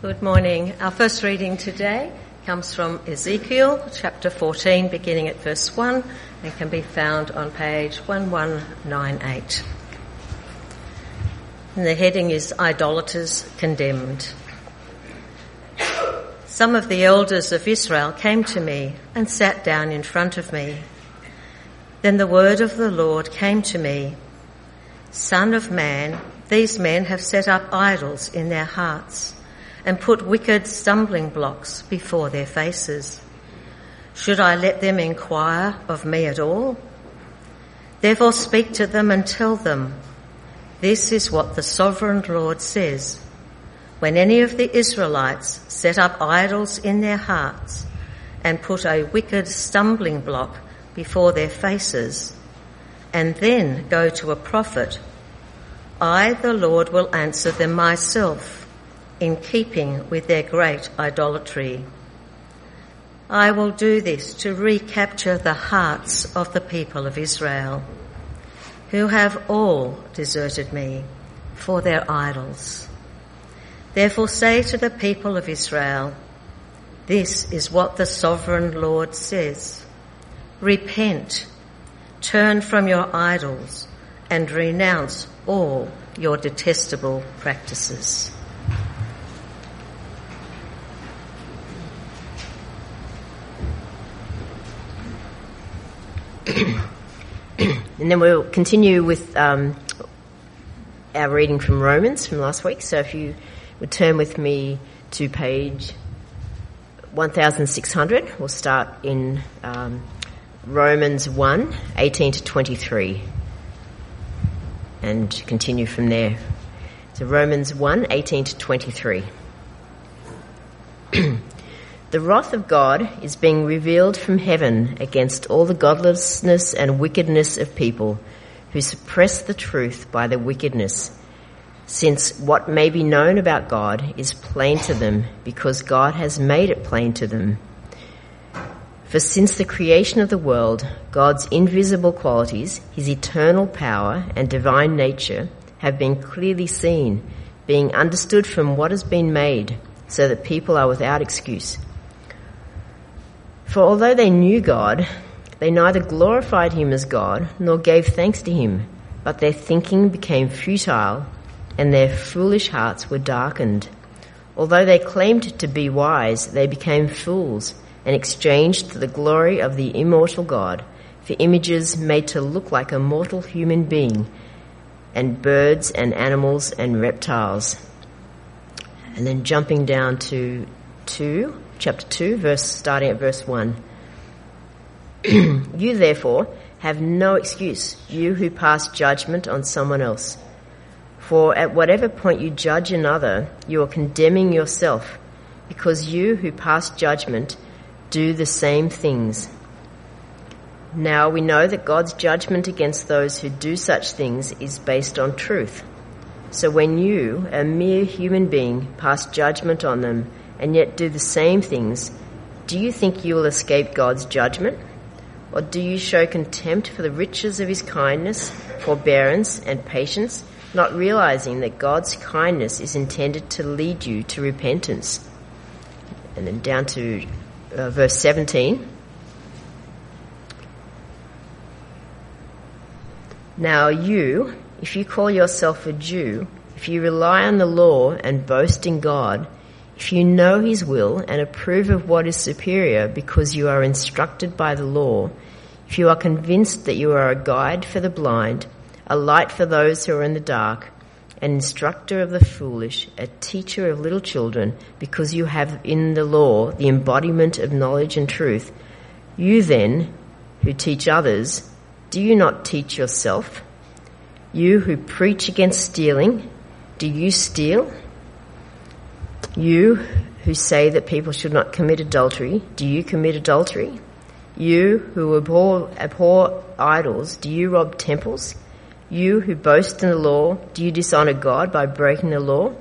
Good morning. Our first reading today comes from Ezekiel chapter 14, beginning at verse 1, and can be found on page 1198. And the heading is Idolaters Condemned. Some of the elders of Israel came to me and sat down in front of me. Then the word of the Lord came to me Son of man, these men have set up idols in their hearts and put wicked stumbling blocks before their faces. Should I let them inquire of me at all? Therefore speak to them and tell them, this is what the sovereign Lord says. When any of the Israelites set up idols in their hearts and put a wicked stumbling block before their faces, and then go to a prophet, I, the Lord, will answer them myself in keeping with their great idolatry. I will do this to recapture the hearts of the people of Israel, who have all deserted me for their idols. Therefore say to the people of Israel, this is what the sovereign Lord says. Repent, turn from your idols, and renounce all your detestable practices. And then we'll continue with um, our reading from Romans from last week. So if you would turn with me to page 1600, we'll start in um, Romans 1 18 to 23 and continue from there. So Romans 1 18 to 23. The wrath of God is being revealed from heaven against all the godlessness and wickedness of people who suppress the truth by their wickedness, since what may be known about God is plain to them because God has made it plain to them. For since the creation of the world, God's invisible qualities, his eternal power and divine nature have been clearly seen, being understood from what has been made, so that people are without excuse. For although they knew God, they neither glorified him as God nor gave thanks to him, but their thinking became futile and their foolish hearts were darkened. Although they claimed to be wise, they became fools and exchanged the glory of the immortal God for images made to look like a mortal human being and birds and animals and reptiles. And then jumping down to 2, chapter 2, verse, starting at verse 1. you therefore have no excuse, you who pass judgment on someone else. For at whatever point you judge another, you are condemning yourself, because you who pass judgment do the same things. Now we know that God's judgment against those who do such things is based on truth. So when you, a mere human being, pass judgment on them, and yet do the same things, do you think you will escape God's judgment? Or do you show contempt for the riches of his kindness, forbearance, and patience, not realizing that God's kindness is intended to lead you to repentance? And then down to uh, verse 17. Now you, if you call yourself a Jew, if you rely on the law and boast in God, if you know his will and approve of what is superior because you are instructed by the law, if you are convinced that you are a guide for the blind, a light for those who are in the dark, an instructor of the foolish, a teacher of little children, because you have in the law the embodiment of knowledge and truth, you then, who teach others, do you not teach yourself? You who preach against stealing, do you steal? You who say that people should not commit adultery, do you commit adultery? You who abhor, abhor idols, do you rob temples? You who boast in the law, do you dishonor God by breaking the law?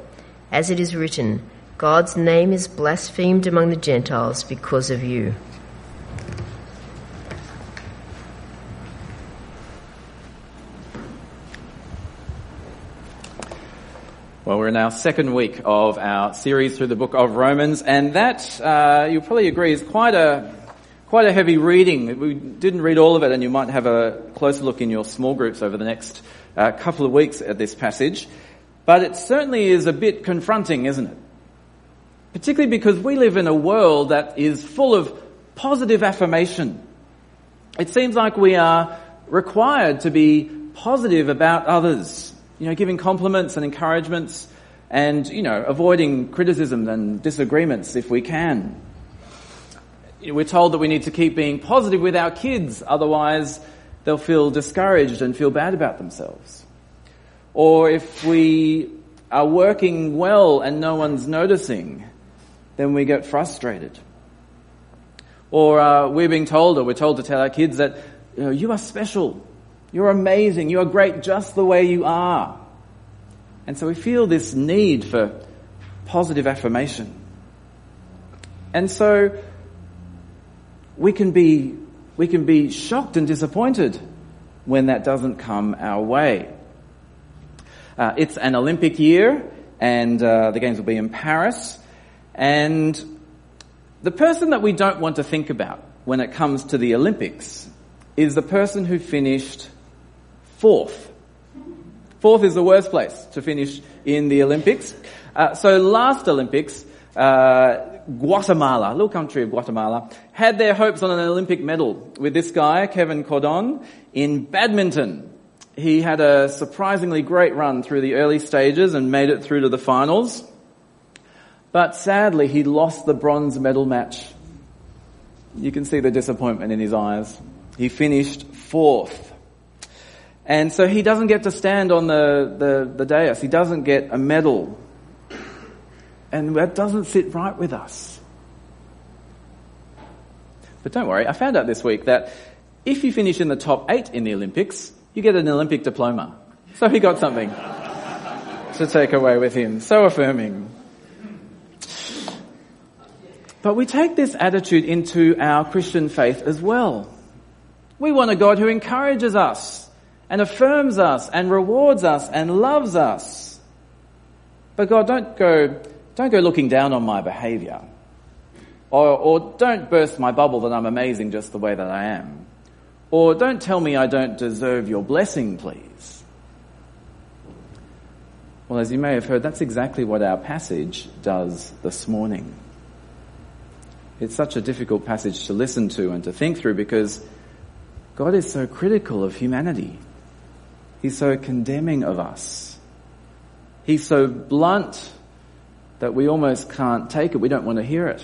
As it is written, God's name is blasphemed among the Gentiles because of you. Well, we're in our second week of our series through the book of Romans, and that, uh, you'll probably agree, is quite a, quite a heavy reading. We didn't read all of it, and you might have a closer look in your small groups over the next uh, couple of weeks at this passage. But it certainly is a bit confronting, isn't it? Particularly because we live in a world that is full of positive affirmation. It seems like we are required to be positive about others you know, giving compliments and encouragements and, you know, avoiding criticism and disagreements if we can. We're told that we need to keep being positive with our kids, otherwise they'll feel discouraged and feel bad about themselves. Or if we are working well and no one's noticing, then we get frustrated. Or uh, we're being told, or we're told to tell our kids that you, know, you are special, you're amazing. You are great just the way you are. And so we feel this need for positive affirmation. And so we can be, we can be shocked and disappointed when that doesn't come our way. Uh, it's an Olympic year and uh, the games will be in Paris. And the person that we don't want to think about when it comes to the Olympics is the person who finished fourth. Fourth is the worst place to finish in the Olympics. Uh, so last Olympics, uh, Guatemala, little country of Guatemala, had their hopes on an Olympic medal with this guy, Kevin Cordon, in badminton. He had a surprisingly great run through the early stages and made it through to the finals. But sadly, he lost the bronze medal match. You can see the disappointment in his eyes. He finished fourth. And so he doesn't get to stand on the, the, the dais. He doesn't get a medal. And that doesn't sit right with us. But don't worry, I found out this week that if you finish in the top eight in the Olympics, you get an Olympic diploma. So he got something to take away with him. So affirming. But we take this attitude into our Christian faith as well. We want a God who encourages us and affirms us and rewards us and loves us. But God, don't go, don't go looking down on my behavior. Or, or don't burst my bubble that I'm amazing just the way that I am. Or don't tell me I don't deserve your blessing, please. Well, as you may have heard, that's exactly what our passage does this morning. It's such a difficult passage to listen to and to think through because God is so critical of humanity. He's so condemning of us. He's so blunt that we almost can't take it. We don't want to hear it.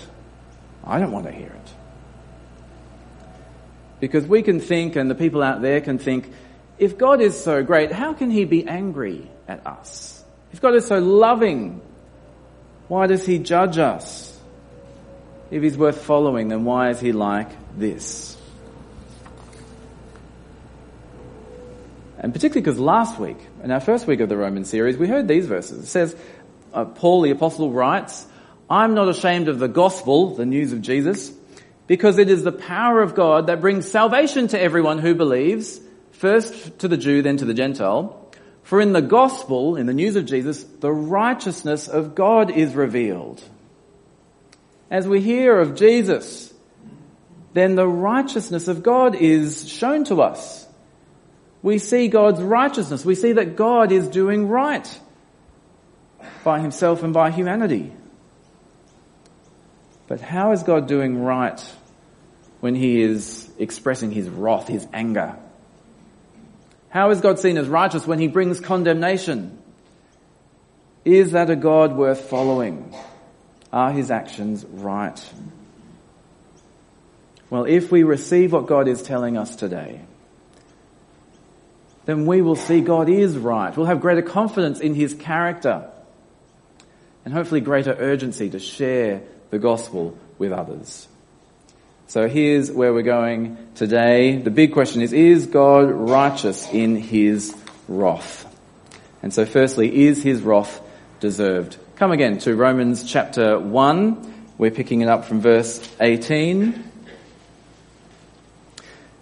I don't want to hear it. Because we can think, and the people out there can think, if God is so great, how can he be angry at us? If God is so loving, why does he judge us? If he's worth following, then why is he like this? And particularly because last week, in our first week of the Roman series, we heard these verses. It says, uh, Paul the apostle writes, I'm not ashamed of the gospel, the news of Jesus, because it is the power of God that brings salvation to everyone who believes, first to the Jew, then to the Gentile. For in the gospel, in the news of Jesus, the righteousness of God is revealed. As we hear of Jesus, then the righteousness of God is shown to us we see God's righteousness. We see that God is doing right by himself and by humanity. But how is God doing right when he is expressing his wrath, his anger? How is God seen as righteous when he brings condemnation? Is that a God worth following? Are his actions right? Well, if we receive what God is telling us today, then we will see God is right. We'll have greater confidence in His character and hopefully greater urgency to share the gospel with others. So here's where we're going today. The big question is, is God righteous in His wrath? And so firstly, is His wrath deserved? Come again to Romans chapter 1. We're picking it up from verse 18.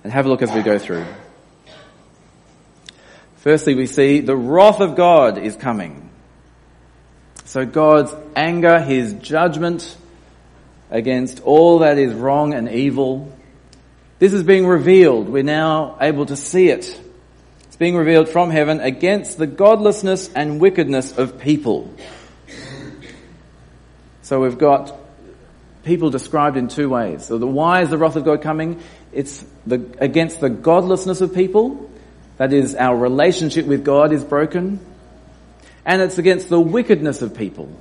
And have a look as we go through. Firstly, we see the wrath of God is coming. So God's anger, His judgment against all that is wrong and evil, this is being revealed. We're now able to see it. It's being revealed from heaven against the godlessness and wickedness of people. So we've got people described in two ways. So the why is the wrath of God coming? It's the, against the godlessness of people. That is, our relationship with God is broken. And it's against the wickedness of people.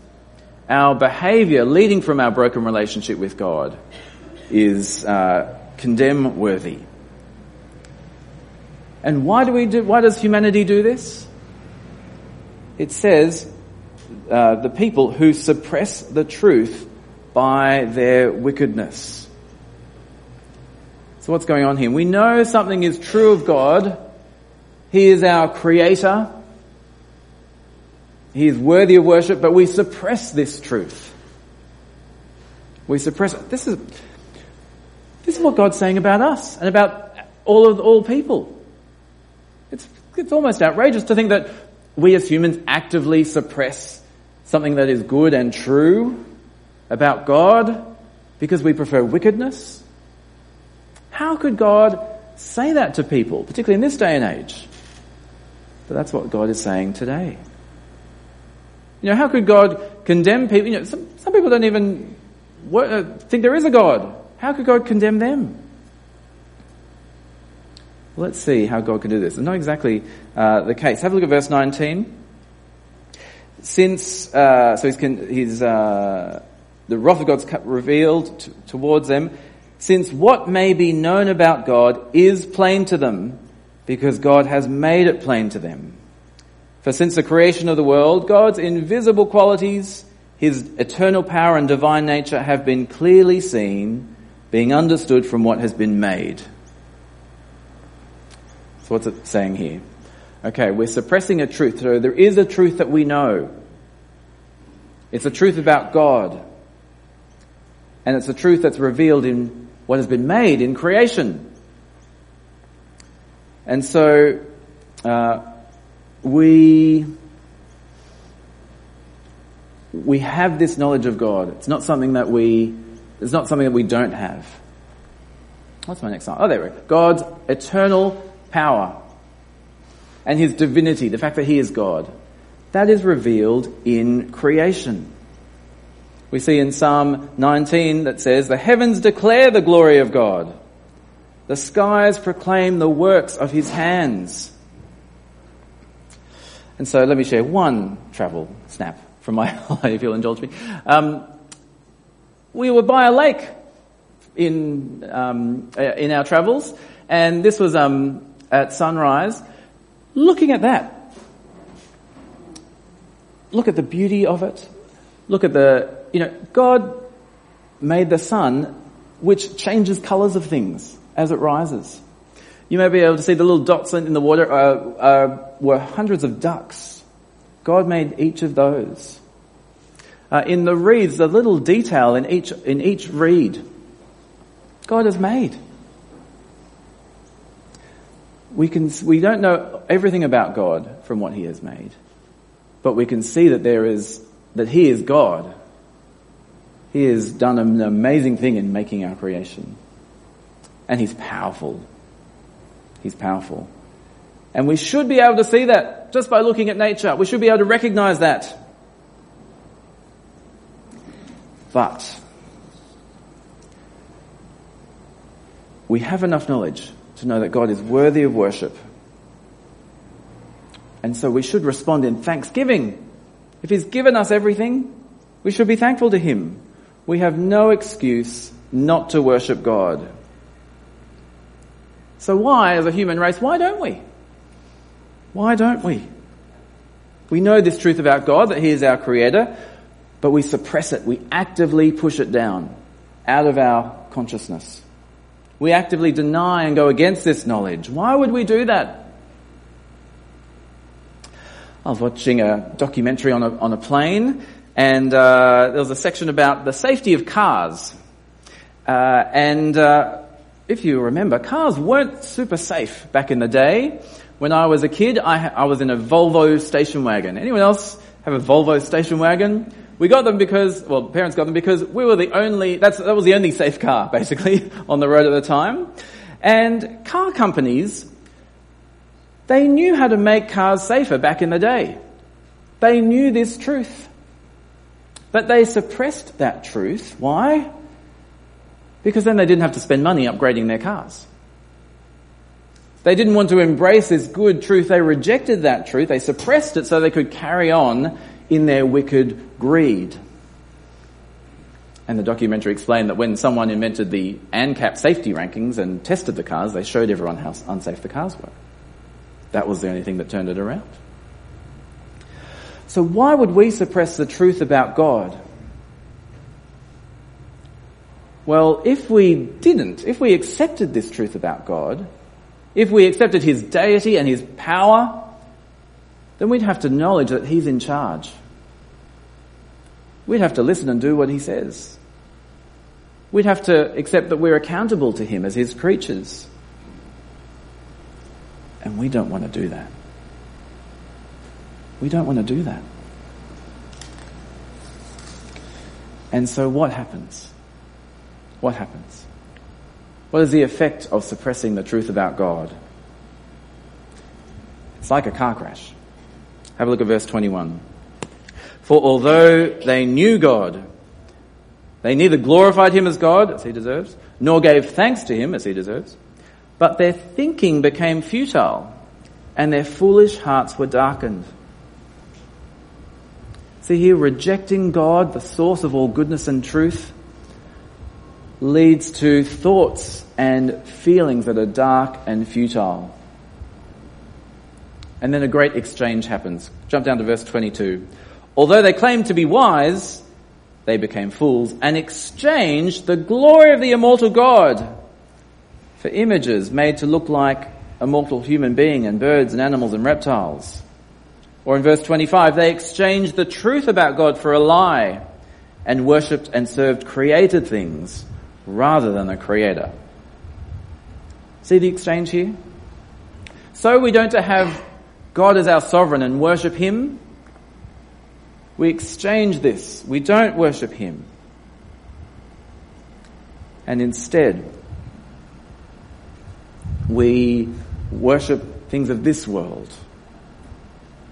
Our behavior leading from our broken relationship with God is uh, condemn worthy. And why do we do, why does humanity do this? It says, uh, the people who suppress the truth by their wickedness. So what's going on here? We know something is true of God. He is our creator. He is worthy of worship, but we suppress this truth. We suppress it. This is, this is what God's saying about us and about all of all people. It's, it's almost outrageous to think that we as humans actively suppress something that is good and true about God because we prefer wickedness? How could God say that to people, particularly in this day and age? But that's what God is saying today. You know, how could God condemn people? You know, some, some people don't even uh, think there is a God. How could God condemn them? Let's see how God can do this. It's not exactly uh, the case. Have a look at verse 19. Since, uh, so he's, he's uh, the wrath of God's revealed t- towards them, since what may be known about God is plain to them, because God has made it plain to them. For since the creation of the world, God's invisible qualities, His eternal power and divine nature have been clearly seen, being understood from what has been made. So what's it saying here? Okay, we're suppressing a truth. So there is a truth that we know. It's a truth about God. And it's a truth that's revealed in what has been made in creation. And so, uh, we, we have this knowledge of God. It's not something that we, it's not something that we don't have. What's my next slide? Oh, there we go. God's eternal power and His divinity, the fact that He is God. That is revealed in creation. We see in Psalm 19 that says, The heavens declare the glory of God. The skies proclaim the works of his hands. And so let me share one travel snap from my life, if you'll indulge me. Um, we were by a lake in, um, in our travels, and this was um, at sunrise. Looking at that, look at the beauty of it. Look at the you know, God made the sun which changes colours of things as it rises. You may be able to see the little dots in the water were hundreds of ducks. God made each of those. Uh, in the reeds, the little detail in each in each reed, God has made. We can we don't know everything about God from what He has made, but we can see that there is that He is God he has done an amazing thing in making our creation. And He's powerful. He's powerful. And we should be able to see that just by looking at nature. We should be able to recognize that. But we have enough knowledge to know that God is worthy of worship. And so we should respond in thanksgiving. If He's given us everything, we should be thankful to Him we have no excuse not to worship God. So why, as a human race, why don't we? Why don't we? We know this truth about God, that He is our creator, but we suppress it. We actively push it down out of our consciousness. We actively deny and go against this knowledge. Why would we do that? I was watching a documentary on a, on a plane and uh, there was a section about the safety of cars. Uh, and uh, if you remember, cars weren't super safe back in the day. When I was a kid, I, I was in a Volvo station wagon. Anyone else have a Volvo station wagon. We got them because, well, parents got them because we were the only, that's, that was the only safe car, basically, on the road at the time. And car companies, they knew how to make cars safer back in the day. They knew this truth. But they suppressed that truth. Why? Because then they didn't have to spend money upgrading their cars. They didn't want to embrace this good truth. They rejected that truth. They suppressed it so they could carry on in their wicked greed. And the documentary explained that when someone invented the ANCAP safety rankings and tested the cars, they showed everyone how unsafe the cars were. That was the only thing that turned it around. So why would we suppress the truth about God? Well, if we didn't, if we accepted this truth about God, if we accepted His deity and His power, then we'd have to acknowledge that He's in charge. We'd have to listen and do what He says. We'd have to accept that we're accountable to Him as His creatures. And we don't want to do that. We don't want to do that. And so what happens? What happens? What is the effect of suppressing the truth about God? It's like a car crash. Have a look at verse 21. For although they knew God, they neither glorified him as God, as he deserves, nor gave thanks to him, as he deserves, but their thinking became futile, and their foolish hearts were darkened. See here, rejecting God, the source of all goodness and truth, leads to thoughts and feelings that are dark and futile. And then a great exchange happens. Jump down to verse 22. Although they claimed to be wise, they became fools and exchanged the glory of the immortal God for images made to look like a mortal human being and birds and animals and reptiles. Or in verse 25, they exchanged the truth about God for a lie and worshipped and served created things rather than the creator. See the exchange here? So we don't have God as our sovereign and worship Him. We exchange this. We don't worship Him. And instead, we worship things of this world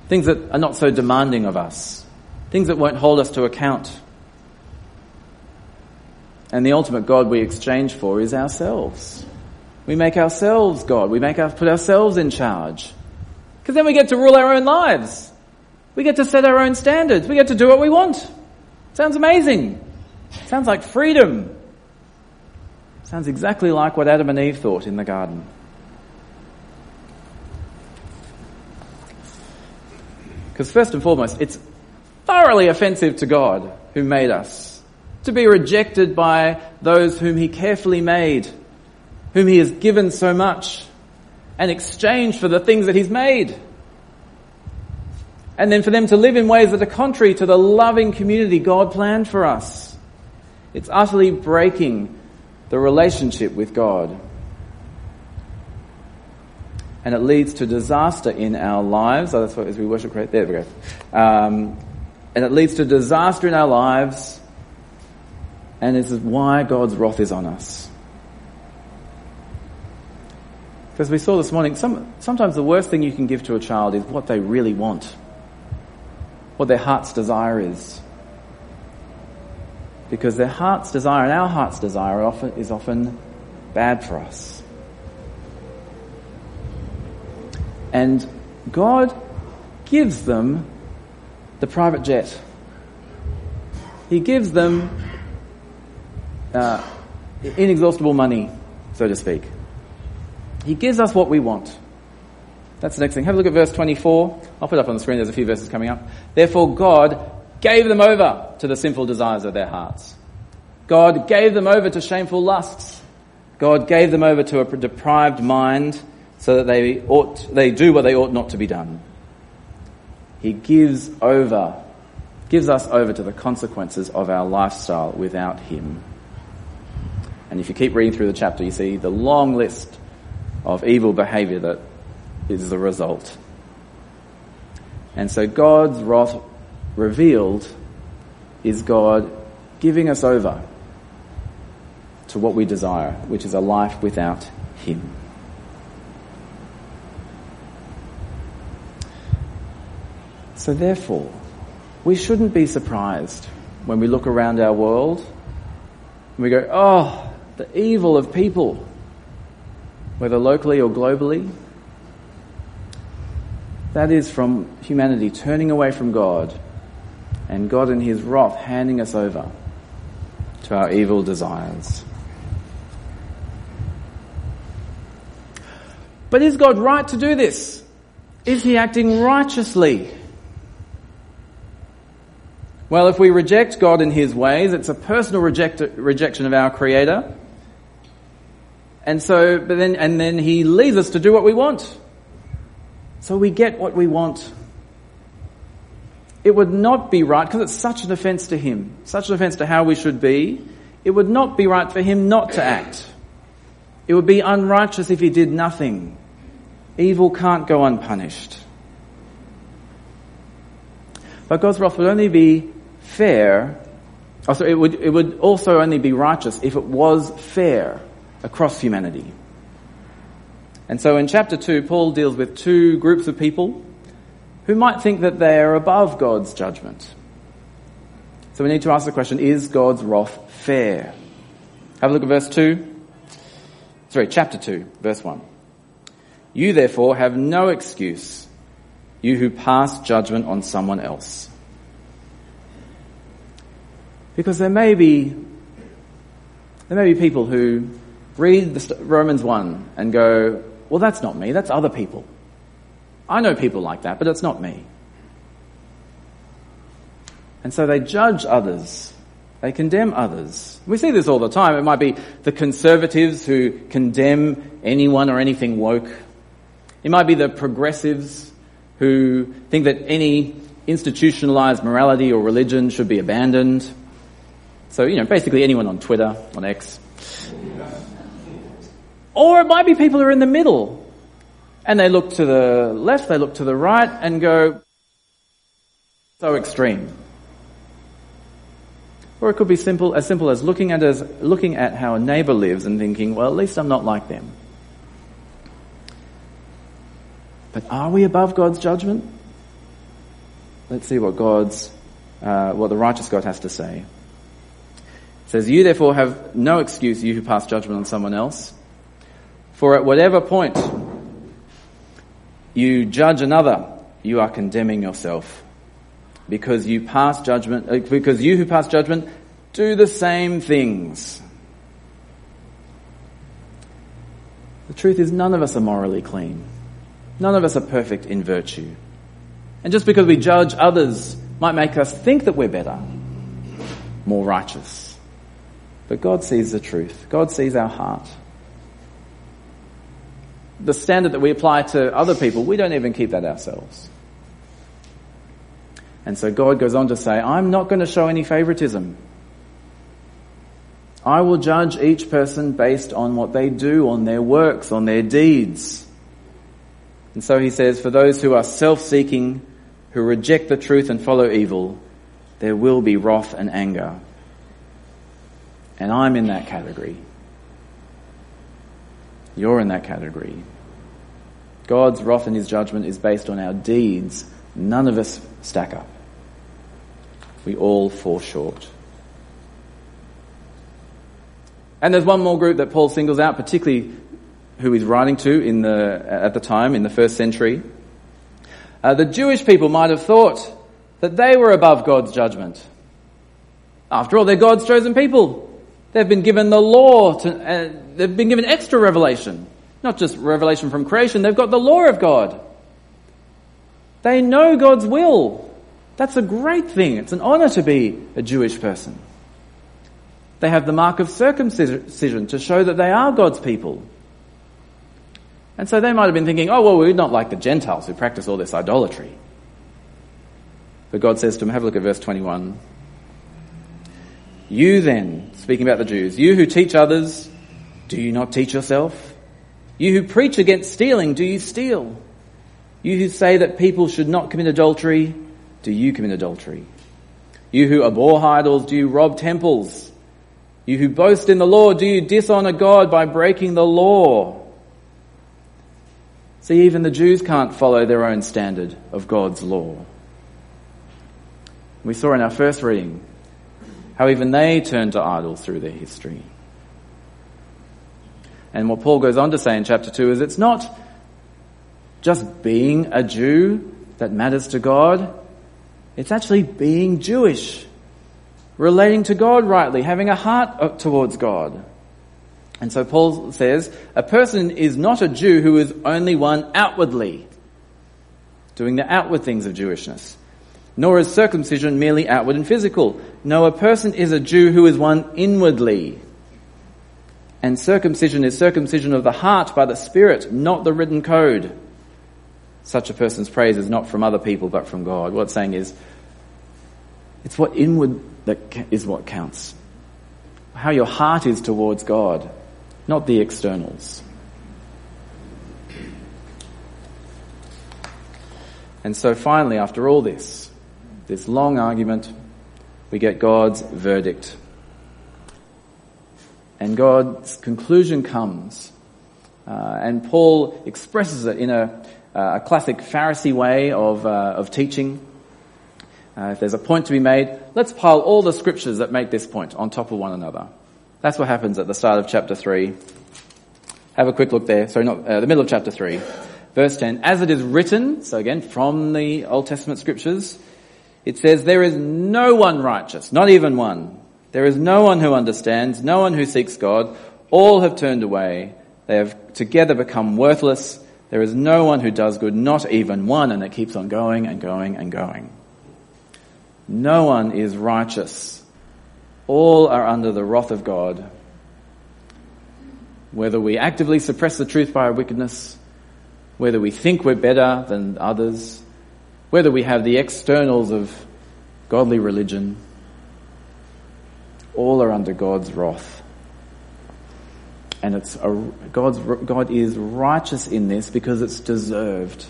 Things that are not so demanding of us. Things that won't hold us to account. And the ultimate God we exchange for is ourselves. We make ourselves God. We make our, put ourselves in charge. Because then we get to rule our own lives. We get to set our own standards. We get to do what we want. Sounds amazing. Sounds like freedom. Sounds exactly like what Adam and Eve thought in the garden. Because first and foremost, it's thoroughly offensive to God who made us to be rejected by those whom he carefully made, whom he has given so much and exchanged for the things that he's made. And then for them to live in ways that are contrary to the loving community God planned for us. It's utterly breaking the relationship with God and it leads to disaster in our lives. Oh, that's what, as we worship, there we go. Um, and it leads to disaster in our lives, and this is why God's wrath is on us. Because we saw this morning, some, sometimes the worst thing you can give to a child is what they really want, what their heart's desire is. Because their heart's desire and our heart's desire often, is often bad for us. And God gives them the private jet. He gives them uh, inexhaustible money, so to speak. He gives us what we want. That's the next thing. Have a look at verse 24. I'll put it up on the screen. There's a few verses coming up. Therefore God gave them over to the sinful desires of their hearts. God gave them over to shameful lusts. God gave them over to a deprived mind so that they ought, they do what they ought not to be done. He gives over, gives us over to the consequences of our lifestyle without Him. And if you keep reading through the chapter, you see the long list of evil behavior that is the result. And so God's wrath revealed is God giving us over to what we desire, which is a life without Him. So therefore, we shouldn't be surprised when we look around our world and we go, oh, the evil of people, whether locally or globally. That is from humanity turning away from God and God in His wrath handing us over to our evil desires. But is God right to do this? Is He acting righteously? Well, if we reject God in His ways, it's a personal reject- rejection of our Creator. And so, but then, and then He leaves us to do what we want. So we get what we want. It would not be right, because it's such an offense to Him, such an offense to how we should be, it would not be right for Him not to act. It would be unrighteous if He did nothing. Evil can't go unpunished. But God's wrath would only be fair, oh, sorry, it would, it would also only be righteous if it was fair across humanity. And so in chapter 2, Paul deals with two groups of people who might think that they are above God's judgment. So we need to ask the question, is God's wrath fair? Have a look at verse 2. Sorry, chapter 2, verse 1. You therefore have no excuse, you who pass judgment on someone else. Because there may be, there may be people who read the Romans 1 and go, well that's not me, that's other people. I know people like that, but it's not me. And so they judge others. They condemn others. We see this all the time. It might be the conservatives who condemn anyone or anything woke. It might be the progressives who think that any institutionalized morality or religion should be abandoned. So, you know, basically anyone on Twitter, on X. Or it might be people who are in the middle. And they look to the left, they look to the right and go, so extreme. Or it could be simple, as simple as looking at, as, looking at how a neighbor lives and thinking, well, at least I'm not like them. But are we above God's judgment? Let's see what God's, uh, what the righteous God has to say. It says, You therefore have no excuse, you who pass judgment on someone else. For at whatever point you judge another, you are condemning yourself. Because you pass judgment, uh, because you who pass judgment do the same things. The truth is none of us are morally clean. None of us are perfect in virtue. And just because we judge others might make us think that we're better, more righteous. But God sees the truth. God sees our heart. The standard that we apply to other people, we don't even keep that ourselves. And so God goes on to say, I'm not going to show any favoritism. I will judge each person based on what they do, on their works, on their deeds. And so he says, for those who are self-seeking, who reject the truth and follow evil, there will be wrath and anger. And I'm in that category. You're in that category. God's wrath and his judgment is based on our deeds. None of us stack up. We all fall short. And there's one more group that Paul singles out, particularly who he's writing to in the, at the time, in the first century. Uh, the Jewish people might have thought that they were above God's judgment. After all, they're God's chosen people. They've been given the law to, uh, they've been given extra revelation. Not just revelation from creation, they've got the law of God. They know God's will. That's a great thing. It's an honor to be a Jewish person. They have the mark of circumcision to show that they are God's people. And so they might have been thinking, oh, well, we're not like the Gentiles who practice all this idolatry. But God says to them, have a look at verse 21. You then, speaking about the Jews, you who teach others, do you not teach yourself? You who preach against stealing, do you steal? You who say that people should not commit adultery, do you commit adultery? You who abhor idols, do you rob temples? You who boast in the law, do you dishonor God by breaking the law? See, even the Jews can't follow their own standard of God's law. We saw in our first reading how even they turned to idols through their history. And what Paul goes on to say in chapter 2 is it's not just being a Jew that matters to God. It's actually being Jewish, relating to God rightly, having a heart towards God. And so Paul says, a person is not a Jew who is only one outwardly, doing the outward things of Jewishness. Nor is circumcision merely outward and physical. No, a person is a Jew who is one inwardly. And circumcision is circumcision of the heart by the Spirit, not the written code. Such a person's praise is not from other people, but from God. What it's saying is, it's what inward that is what counts. How your heart is towards God, not the externals. And so finally, after all this, this long argument, we get God's verdict. And God's conclusion comes. Uh, and Paul expresses it in a, uh, a classic Pharisee way of, uh, of teaching. Uh, if there's a point to be made, let's pile all the scriptures that make this point on top of one another. That's what happens at the start of chapter 3. Have a quick look there. Sorry, not, uh, the middle of chapter 3. Verse 10. As it is written, so again, from the Old Testament scriptures, it says, there is no one righteous, not even one. There is no one who understands, no one who seeks God. All have turned away. They have together become worthless. There is no one who does good, not even one, and it keeps on going and going and going. No one is righteous. All are under the wrath of God. Whether we actively suppress the truth by our wickedness, whether we think we're better than others, whether we have the externals of godly religion, all are under God's wrath. And it's a, God's, God is righteous in this because it's deserved.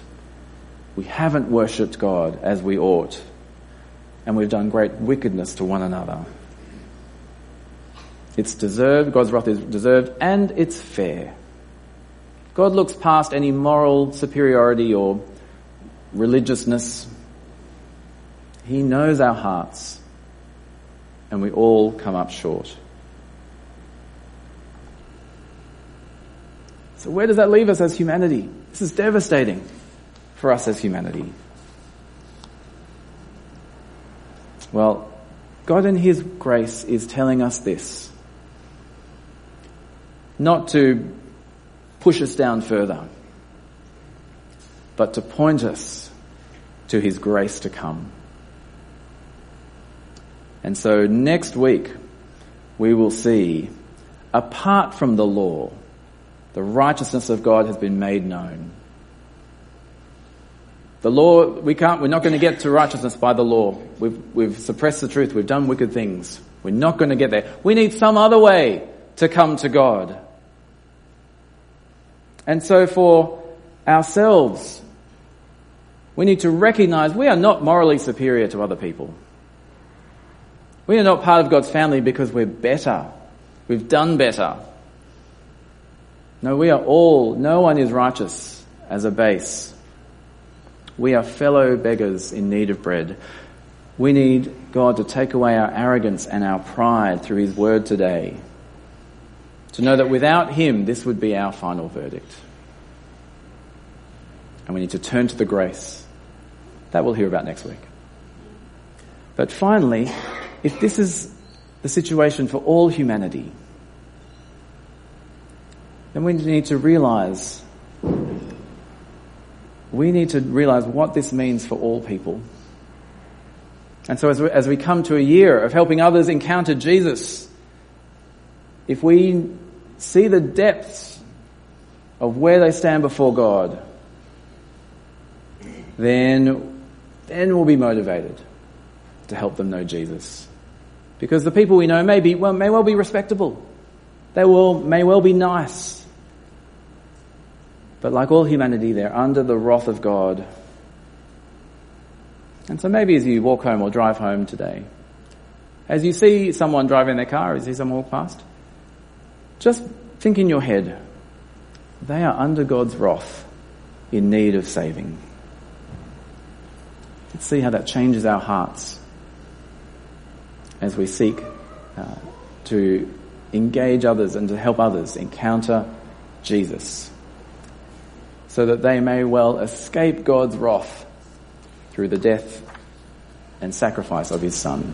We haven't worshipped God as we ought. And we've done great wickedness to one another. It's deserved, God's wrath is deserved, and it's fair. God looks past any moral superiority or religiousness. He knows our hearts and we all come up short. So where does that leave us as humanity? This is devastating for us as humanity. Well, God in His grace is telling us this. Not to push us down further, but to point us to His grace to come. And so next week, we will see, apart from the law, the righteousness of God has been made known. The law, we can't, we're not going to get to righteousness by the law. We've, we've suppressed the truth. We've done wicked things. We're not going to get there. We need some other way to come to God. And so for ourselves, we need to recognize we are not morally superior to other people. We are not part of God's family because we're better. We've done better. No, we are all, no one is righteous as a base. We are fellow beggars in need of bread. We need God to take away our arrogance and our pride through His word today. To know that without Him, this would be our final verdict. And we need to turn to the grace. That we'll hear about next week. But finally, if this is the situation for all humanity, then we need to realize we need to realize what this means for all people. And so as we, as we come to a year of helping others encounter Jesus, if we see the depths of where they stand before God, then, then we'll be motivated to help them know Jesus. Because the people we know may, be, well, may well be respectable. They will, may well be nice. But like all humanity, they're under the wrath of God. And so maybe as you walk home or drive home today, as you see someone driving their car, as you see someone walk past, just think in your head, they are under God's wrath in need of saving. Let's see how that changes our hearts as we seek uh, to engage others and to help others encounter Jesus so that they may well escape God's wrath through the death and sacrifice of his son.